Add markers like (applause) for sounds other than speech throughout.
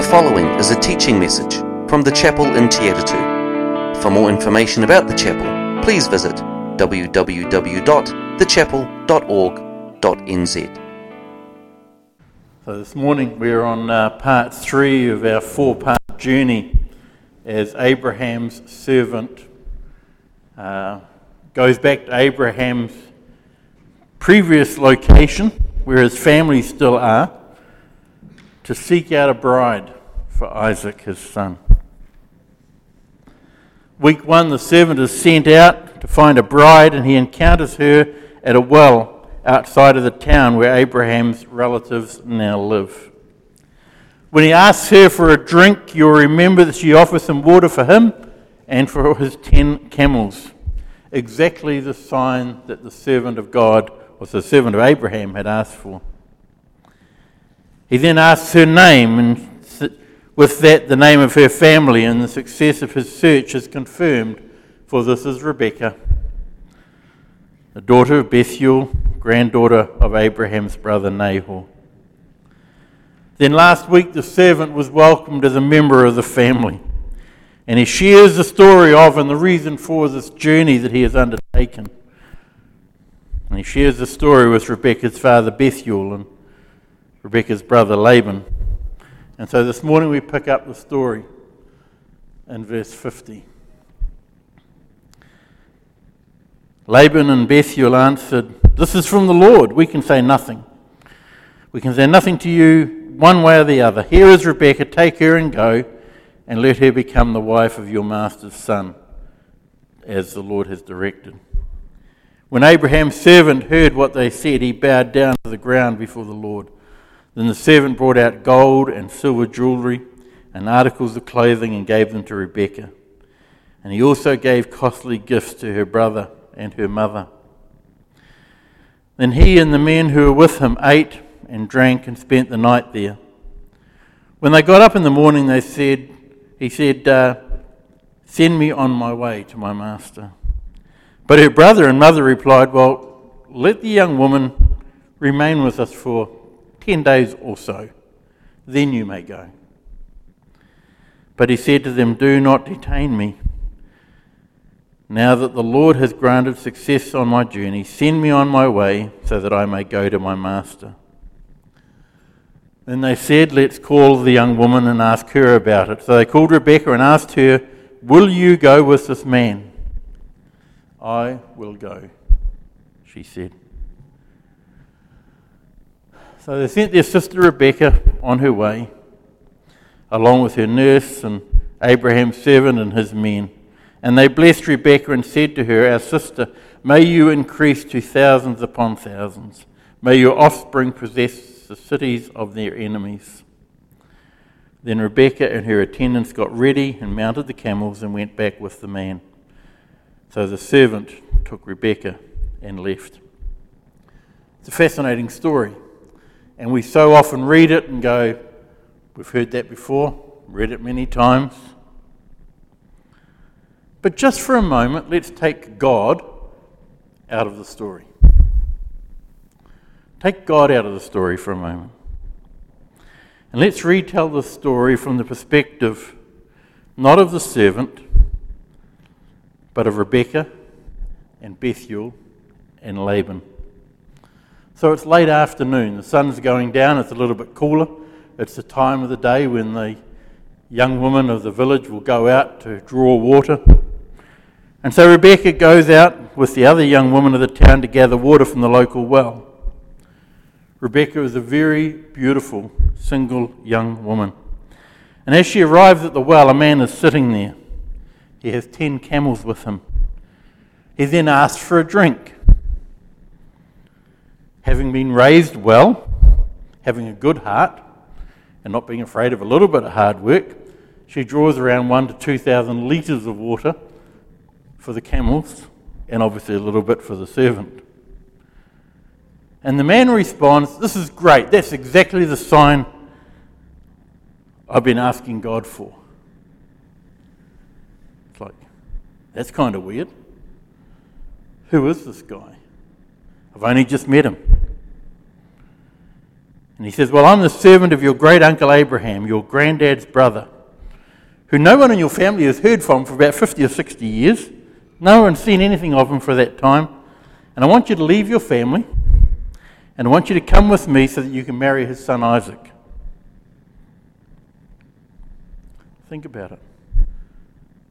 The following is a teaching message from the chapel in Te Atatu. For more information about the chapel, please visit www.thechapel.org.nz. So this morning we're on uh, part three of our four part journey as Abraham's servant uh, goes back to Abraham's previous location where his family still are to seek out a bride for Isaac, his son. Week one, the servant is sent out to find a bride, and he encounters her at a well outside of the town where Abraham's relatives now live. When he asks her for a drink, you'll remember that she offers some water for him and for his ten camels. Exactly the sign that the servant of God, or the servant of Abraham, had asked for. He then asks her name, and with that, the name of her family, and the success of his search is confirmed, for this is Rebekah, the daughter of Bethuel, granddaughter of Abraham's brother Nahor. Then last week, the servant was welcomed as a member of the family, and he shares the story of and the reason for this journey that he has undertaken. And he shares the story with Rebekah's father Bethuel and Rebekah's brother Laban. And so this morning we pick up the story in verse 50. Laban and Bethuel answered, This is from the Lord. We can say nothing. We can say nothing to you one way or the other. Here is Rebekah. Take her and go, and let her become the wife of your master's son, as the Lord has directed. When Abraham's servant heard what they said, he bowed down to the ground before the Lord. Then the servant brought out gold and silver jewelry and articles of clothing and gave them to Rebekah. And he also gave costly gifts to her brother and her mother. Then he and the men who were with him ate and drank and spent the night there. When they got up in the morning, they said, he said, uh, Send me on my way to my master. But her brother and mother replied, Well, let the young woman remain with us for 10 days or so, then you may go. But he said to them, Do not detain me. Now that the Lord has granted success on my journey, send me on my way so that I may go to my master. Then they said, Let's call the young woman and ask her about it. So they called Rebekah and asked her, Will you go with this man? I will go, she said. So they sent their sister Rebekah on her way, along with her nurse and Abraham's servant and his men. And they blessed Rebekah and said to her, Our sister, may you increase to thousands upon thousands. May your offspring possess the cities of their enemies. Then Rebekah and her attendants got ready and mounted the camels and went back with the man. So the servant took Rebekah and left. It's a fascinating story. And we so often read it and go, we've heard that before, read it many times. But just for a moment, let's take God out of the story. Take God out of the story for a moment. And let's retell the story from the perspective not of the servant, but of Rebekah and Bethuel and Laban. So it's late afternoon, the sun's going down, it's a little bit cooler. It's the time of the day when the young women of the village will go out to draw water. And so Rebekah goes out with the other young woman of the town to gather water from the local well. Rebekah is a very beautiful single young woman. And as she arrives at the well, a man is sitting there. He has ten camels with him. He then asks for a drink having been raised well, having a good heart, and not being afraid of a little bit of hard work, she draws around one to 2,000 litres of water for the camels and obviously a little bit for the servant. And the man responds, This is great. That's exactly the sign I've been asking God for. It's like, that's kind of weird. Who is this guy? I've only just met him. And he says, Well, I'm the servant of your great uncle Abraham, your granddad's brother, who no one in your family has heard from for about 50 or 60 years. No one's seen anything of him for that time. And I want you to leave your family, and I want you to come with me so that you can marry his son Isaac. Think about it.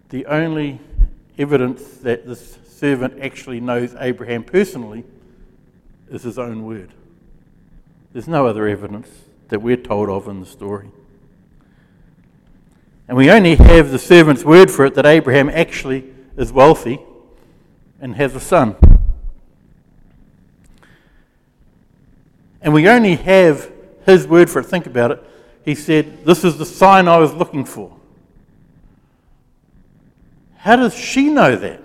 The only evidence that this servant actually knows Abraham personally is his own word. There's no other evidence that we're told of in the story. And we only have the servant's word for it that Abraham actually is wealthy and has a son. And we only have his word for it. Think about it. He said, This is the sign I was looking for. How does she know that?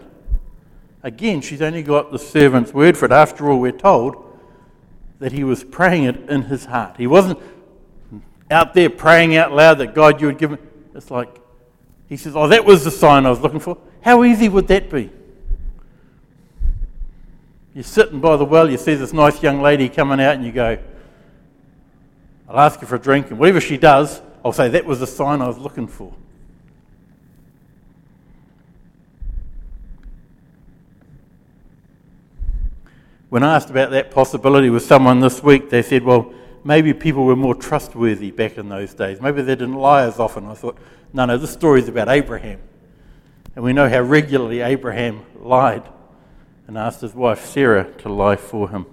Again, she's only got the servant's word for it. After all, we're told that he was praying it in his heart. He wasn't out there praying out loud that God, you would give him. It's like, he says, Oh, that was the sign I was looking for. How easy would that be? You're sitting by the well, you see this nice young lady coming out, and you go, I'll ask her for a drink, and whatever she does, I'll say, That was the sign I was looking for. When asked about that possibility with someone this week, they said, well, maybe people were more trustworthy back in those days. Maybe they didn't lie as often. I thought, no, no, this story is about Abraham. And we know how regularly Abraham lied and asked his wife Sarah to lie for him.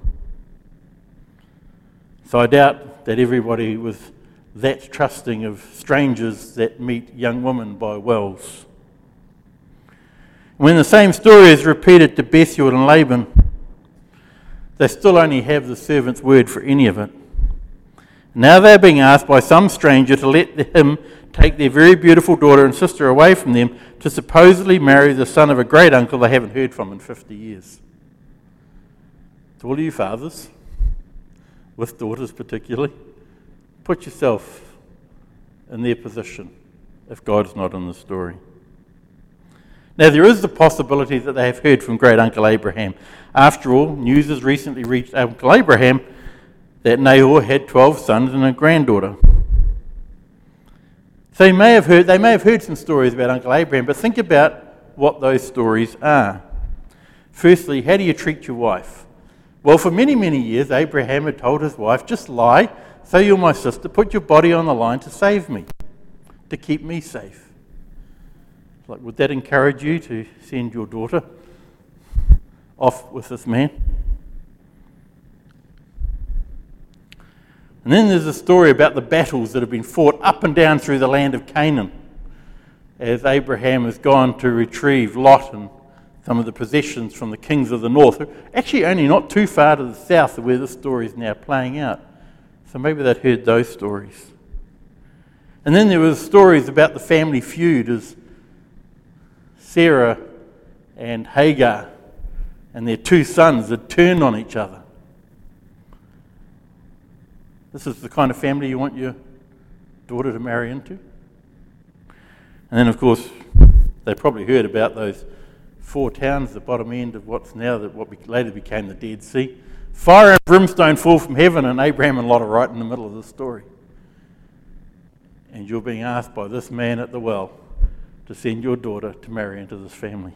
So I doubt that everybody was that trusting of strangers that meet young women by wells. When the same story is repeated to Bethuel and Laban, they still only have the servant's word for any of it. Now they're being asked by some stranger to let him take their very beautiful daughter and sister away from them to supposedly marry the son of a great uncle they haven't heard from in 50 years. To all you fathers, with daughters particularly, put yourself in their position if God's not in the story. Now, there is the possibility that they have heard from great uncle Abraham. After all, news has recently reached Uncle Abraham that Nahor had 12 sons and a granddaughter. So they may have heard, they may have heard some stories about Uncle Abraham, but think about what those stories are. Firstly, how do you treat your wife? Well, for many, many years, Abraham had told his wife, just lie, say you're my sister, put your body on the line to save me, to keep me safe. Like, would that encourage you to send your daughter off with this man? And then there's a story about the battles that have been fought up and down through the land of Canaan as Abraham has gone to retrieve Lot and some of the possessions from the kings of the north. Actually, only not too far to the south of where this story is now playing out. So maybe they'd heard those stories. And then there were stories about the family feud as Sarah and Hagar and their two sons had turned on each other. This is the kind of family you want your daughter to marry into. And then, of course, they probably heard about those four towns, the bottom end of what's now the, what later became the Dead Sea. Fire and brimstone fall from heaven, and Abraham and Lot are right in the middle of the story. And you're being asked by this man at the well to send your daughter to marry into this family.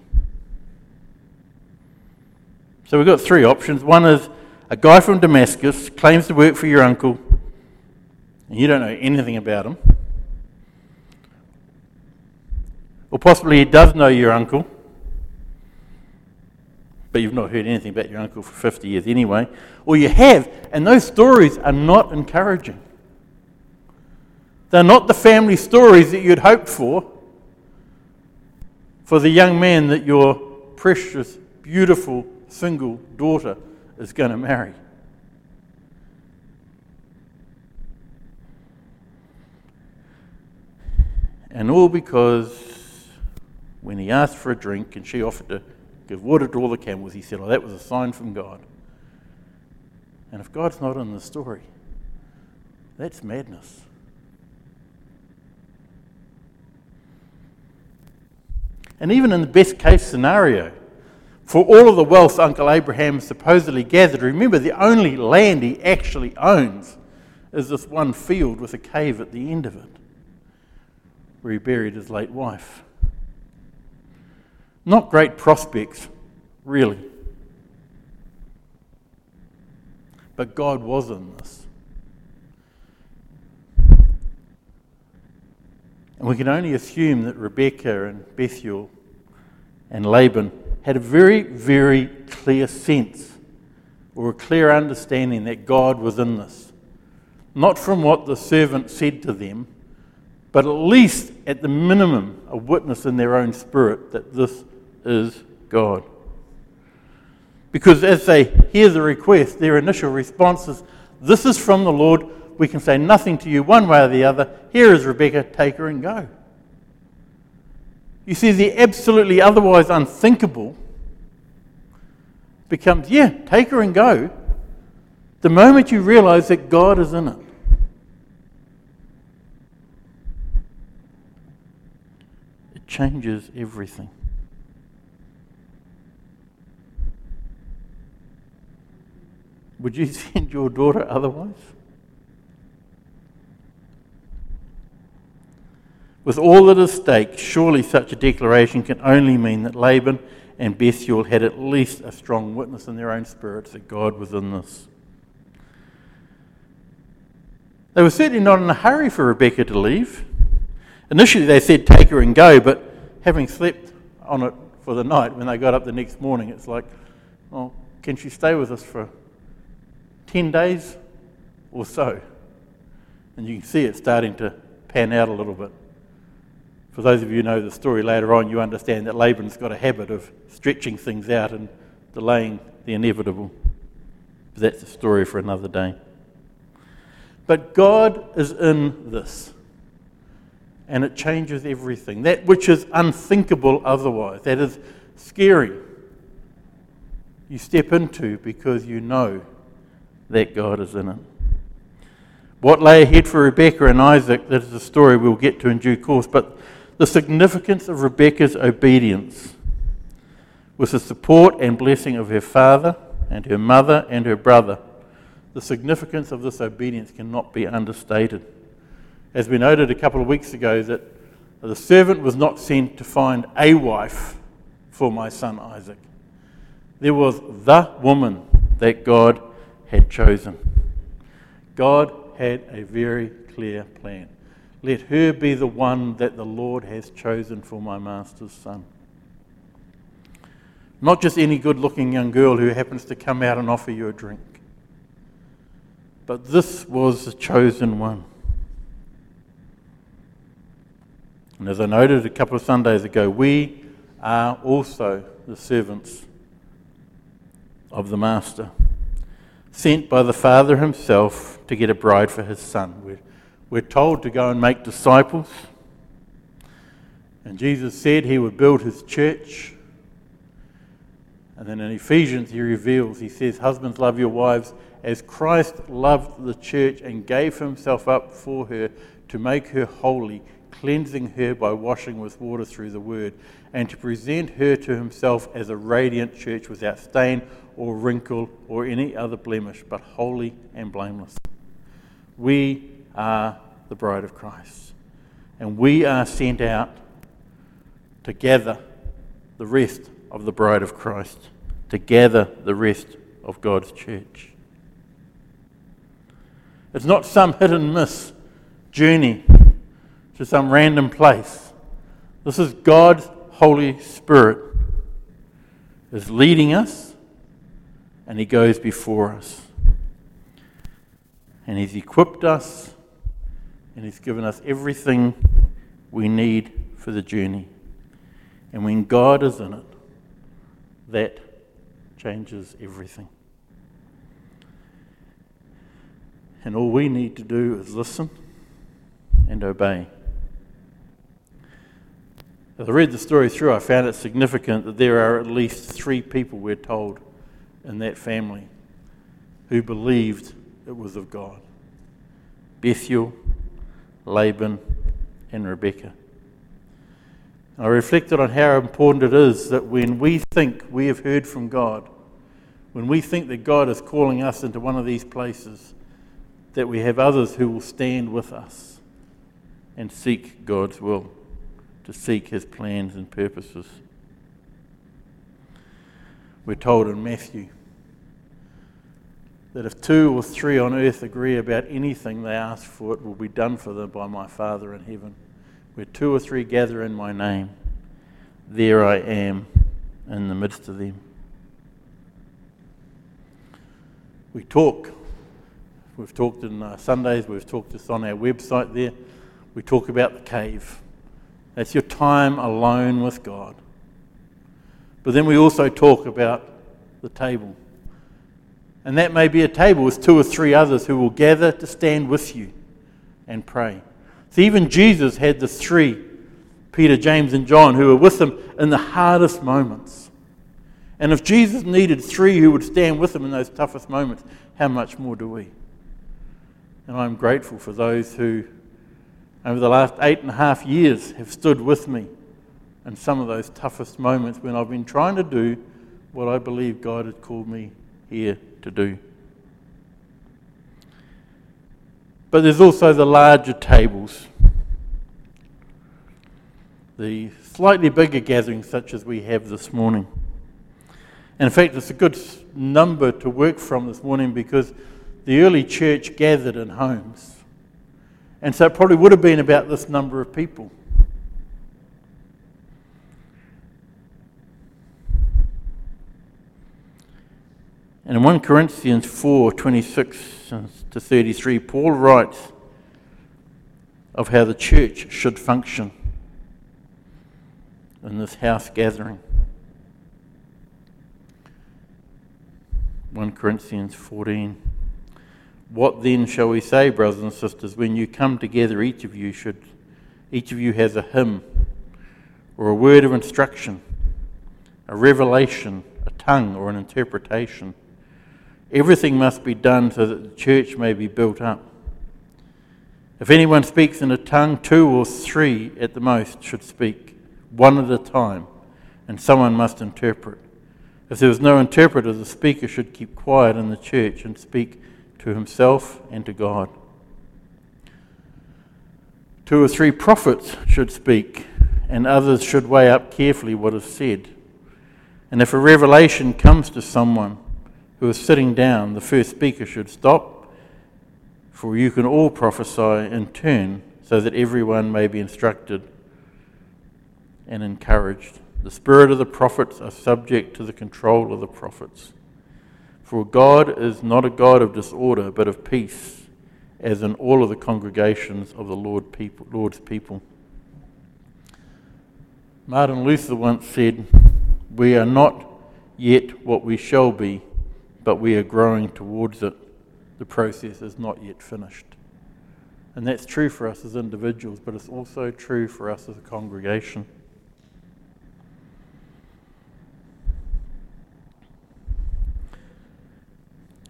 So we've got three options. One is a guy from Damascus claims to work for your uncle, and you don't know anything about him. Or possibly he does know your uncle, but you've not heard anything about your uncle for 50 years anyway. Or you have, and those stories are not encouraging. They're not the family stories that you'd hoped for for the young man that your precious, beautiful, single daughter is going to marry. And all because when he asked for a drink and she offered to give water to all the camels, he said, Oh, that was a sign from God. And if God's not in the story, that's madness. And even in the best case scenario, for all of the wealth Uncle Abraham supposedly gathered, remember the only land he actually owns is this one field with a cave at the end of it where he buried his late wife. Not great prospects, really. But God was in this. And we can only assume that Rebekah and Bethuel and Laban had a very, very clear sense or a clear understanding that God was in this. Not from what the servant said to them, but at least at the minimum, a witness in their own spirit that this is God. Because as they hear the request, their initial response is, This is from the Lord. We can say nothing to you one way or the other. Here is Rebekah, take her and go. You see, the absolutely otherwise unthinkable becomes, yeah, take her and go. The moment you realize that God is in it. It changes everything. Would you (laughs) send your daughter otherwise? With all that is at stake, surely such a declaration can only mean that Laban and Bethuel had at least a strong witness in their own spirits that God was in this. They were certainly not in a hurry for Rebekah to leave. Initially, they said, Take her and go, but having slept on it for the night, when they got up the next morning, it's like, Well, can she stay with us for 10 days or so? And you can see it starting to pan out a little bit. For those of you who know the story later on, you understand that Laban's got a habit of stretching things out and delaying the inevitable. But that's a story for another day. But God is in this. And it changes everything. That which is unthinkable otherwise, that is scary, you step into because you know that God is in it. What lay ahead for Rebekah and Isaac, that is a story we'll get to in due course. But the significance of Rebekah's obedience was the support and blessing of her father and her mother and her brother. The significance of this obedience cannot be understated. As we noted a couple of weeks ago, that the servant was not sent to find a wife for my son Isaac. There was the woman that God had chosen. God had a very clear plan. Let her be the one that the Lord has chosen for my master's son. Not just any good looking young girl who happens to come out and offer you a drink, but this was the chosen one. And as I noted a couple of Sundays ago, we are also the servants of the Master, sent by the Father himself to get a bride for his son. We're we're told to go and make disciples. And Jesus said he would build his church. And then in Ephesians, he reveals, he says, Husbands, love your wives as Christ loved the church and gave himself up for her to make her holy, cleansing her by washing with water through the word, and to present her to himself as a radiant church without stain or wrinkle or any other blemish, but holy and blameless. We are the bride of Christ. And we are sent out to gather the rest of the bride of Christ, to gather the rest of God's church. It's not some hit and miss journey to some random place. This is God's Holy Spirit is leading us and he goes before us. And he's equipped us and He's given us everything we need for the journey. And when God is in it, that changes everything. And all we need to do is listen and obey. As I read the story through, I found it significant that there are at least three people, we're told, in that family who believed it was of God Bethuel, Laban, and Rebekah. I reflected on how important it is that when we think we have heard from God, when we think that God is calling us into one of these places, that we have others who will stand with us and seek God's will, to seek his plans and purposes. We're told in Matthew that if two or three on earth agree about anything they ask for, it will be done for them by my Father in heaven. Where two or three gather in my name, there I am in the midst of them. We talk. We've talked in uh, Sundays, we've talked this on our website there. We talk about the cave. That's your time alone with God. But then we also talk about the table. And that may be a table with two or three others who will gather to stand with you and pray. So even Jesus had the three Peter, James, and John who were with him in the hardest moments. And if Jesus needed three who would stand with him in those toughest moments, how much more do we? And I'm grateful for those who, over the last eight and a half years, have stood with me in some of those toughest moments when I've been trying to do what I believe God had called me here to do. But there's also the larger tables, the slightly bigger gatherings, such as we have this morning. And in fact, it's a good number to work from this morning because the early church gathered in homes. And so it probably would have been about this number of people. And in 1 Corinthians 4 26 to 33, Paul writes of how the church should function in this house gathering. 1 Corinthians 14. What then shall we say, brothers and sisters, when you come together, each of you should, each of you has a hymn or a word of instruction, a revelation, a tongue, or an interpretation. Everything must be done so that the church may be built up. If anyone speaks in a tongue, two or three at the most should speak, one at a time, and someone must interpret. If there is no interpreter, the speaker should keep quiet in the church and speak to himself and to God. Two or three prophets should speak, and others should weigh up carefully what is said. And if a revelation comes to someone, who is sitting down, the first speaker should stop, for you can all prophesy in turn, so that everyone may be instructed and encouraged. The spirit of the prophets are subject to the control of the prophets. For God is not a God of disorder, but of peace, as in all of the congregations of the Lord people, Lord's people. Martin Luther once said, We are not yet what we shall be but we are growing towards it. The process is not yet finished. And that's true for us as individuals, but it's also true for us as a congregation.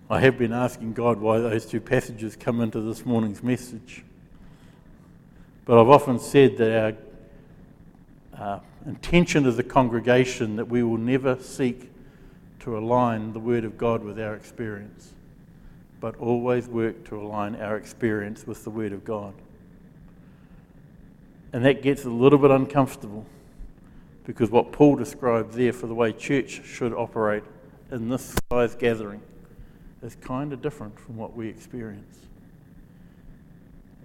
I have been asking God why those two passages come into this morning's message. But I've often said that our uh, intention as a congregation that we will never seek to align the Word of God with our experience, but always work to align our experience with the Word of God. And that gets a little bit uncomfortable because what Paul described there for the way church should operate in this size gathering is kind of different from what we experience.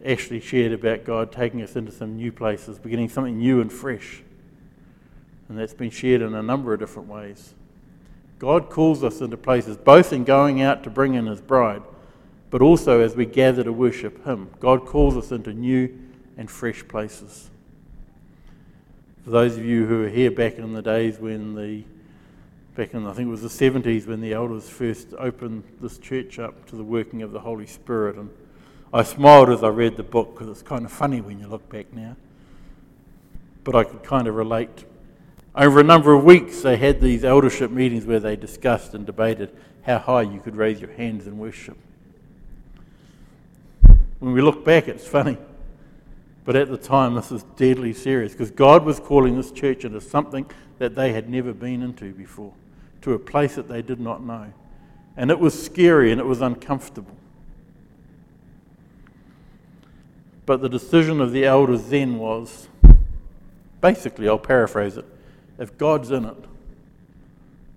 Ashley shared about God taking us into some new places, beginning something new and fresh. And that's been shared in a number of different ways. God calls us into places, both in going out to bring in His bride, but also as we gather to worship Him. God calls us into new and fresh places. For those of you who are here back in the days when the, back in I think it was the 70s, when the elders first opened this church up to the working of the Holy Spirit, and I smiled as I read the book because it's kind of funny when you look back now. But I could kind of relate over a number of weeks, they had these eldership meetings where they discussed and debated how high you could raise your hands in worship. When we look back, it's funny. But at the time, this is deadly serious because God was calling this church into something that they had never been into before, to a place that they did not know. And it was scary and it was uncomfortable. But the decision of the elders then was basically, I'll paraphrase it if God's in it,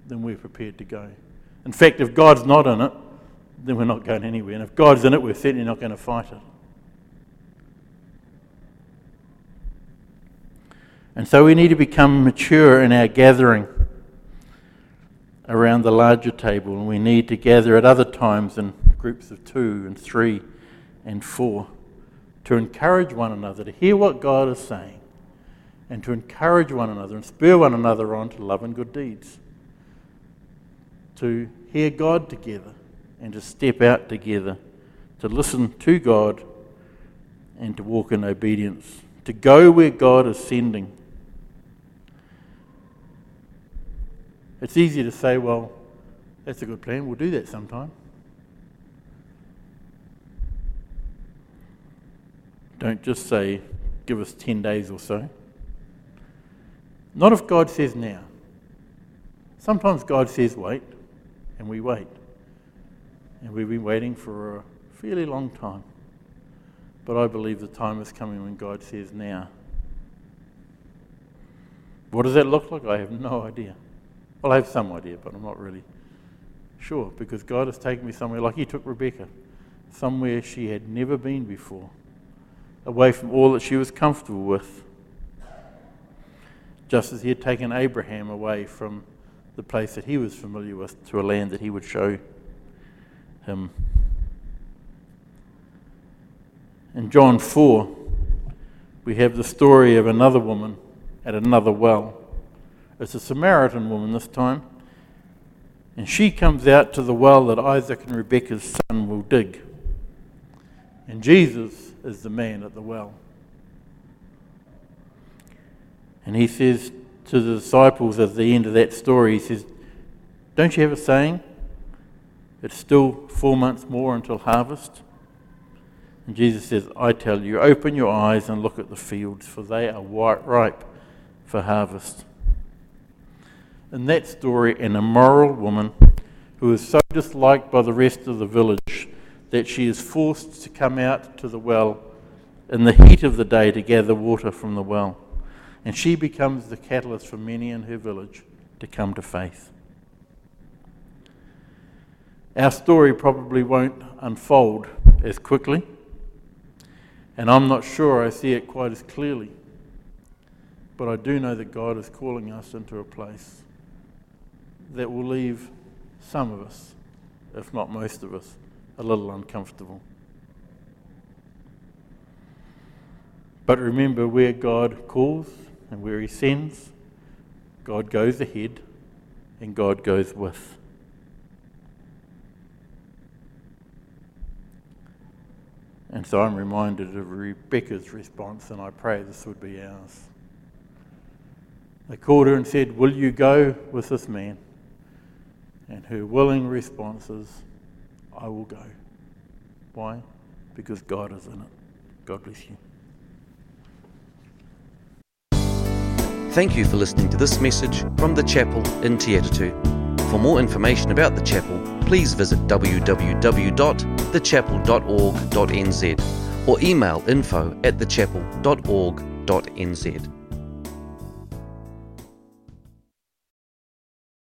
then we're prepared to go. In fact, if God's not in it, then we're not going anywhere. And if God's in it, we're certainly not going to fight it. And so we need to become mature in our gathering around the larger table, and we need to gather at other times in groups of two and three and four to encourage one another to hear what God is saying and to encourage one another and spur one another on to love and good deeds. To hear God together and to step out together, to listen to God and to walk in obedience, to go where God is sending. It's easy to say, well, that's a good plan, we'll do that sometime. Don't just say, give us 10 days or so. Not if God says now. Sometimes God says wait, and we wait. And we've been waiting for a fairly long time. But I believe the time is coming when God says now. What does that look like? I have no idea. Well, I have some idea, but I'm not really sure because God has taken me somewhere like He took Rebekah, somewhere she had never been before, away from all that she was comfortable with just as he had taken Abraham away from the place that he was familiar with to a land that he would show him. In John 4, we have the story of another woman at another well. It's a Samaritan woman this time. And she comes out to the well that Isaac and Rebekah's son will dig. And Jesus is the man at the well. And he says to the disciples at the end of that story, he says, Don't you have a saying? It's still four months more until harvest. And Jesus says, I tell you, open your eyes and look at the fields, for they are ripe for harvest. In that story, an immoral woman who is so disliked by the rest of the village that she is forced to come out to the well in the heat of the day to gather water from the well and she becomes the catalyst for many in her village to come to faith. Our story probably won't unfold as quickly, and I'm not sure I see it quite as clearly. But I do know that God is calling us into a place that will leave some of us, if not most of us, a little uncomfortable. But remember, where God calls, and where he sends, God goes ahead and God goes with. And so I'm reminded of Rebekah's response, and I pray this would be ours. They called her and said, Will you go with this man? And her willing response is, I will go. Why? Because God is in it. God bless you. Thank you for listening to this message from the chapel in Te For more information about the chapel, please visit www.thechapel.org.nz or email info at thechapel.org.nz.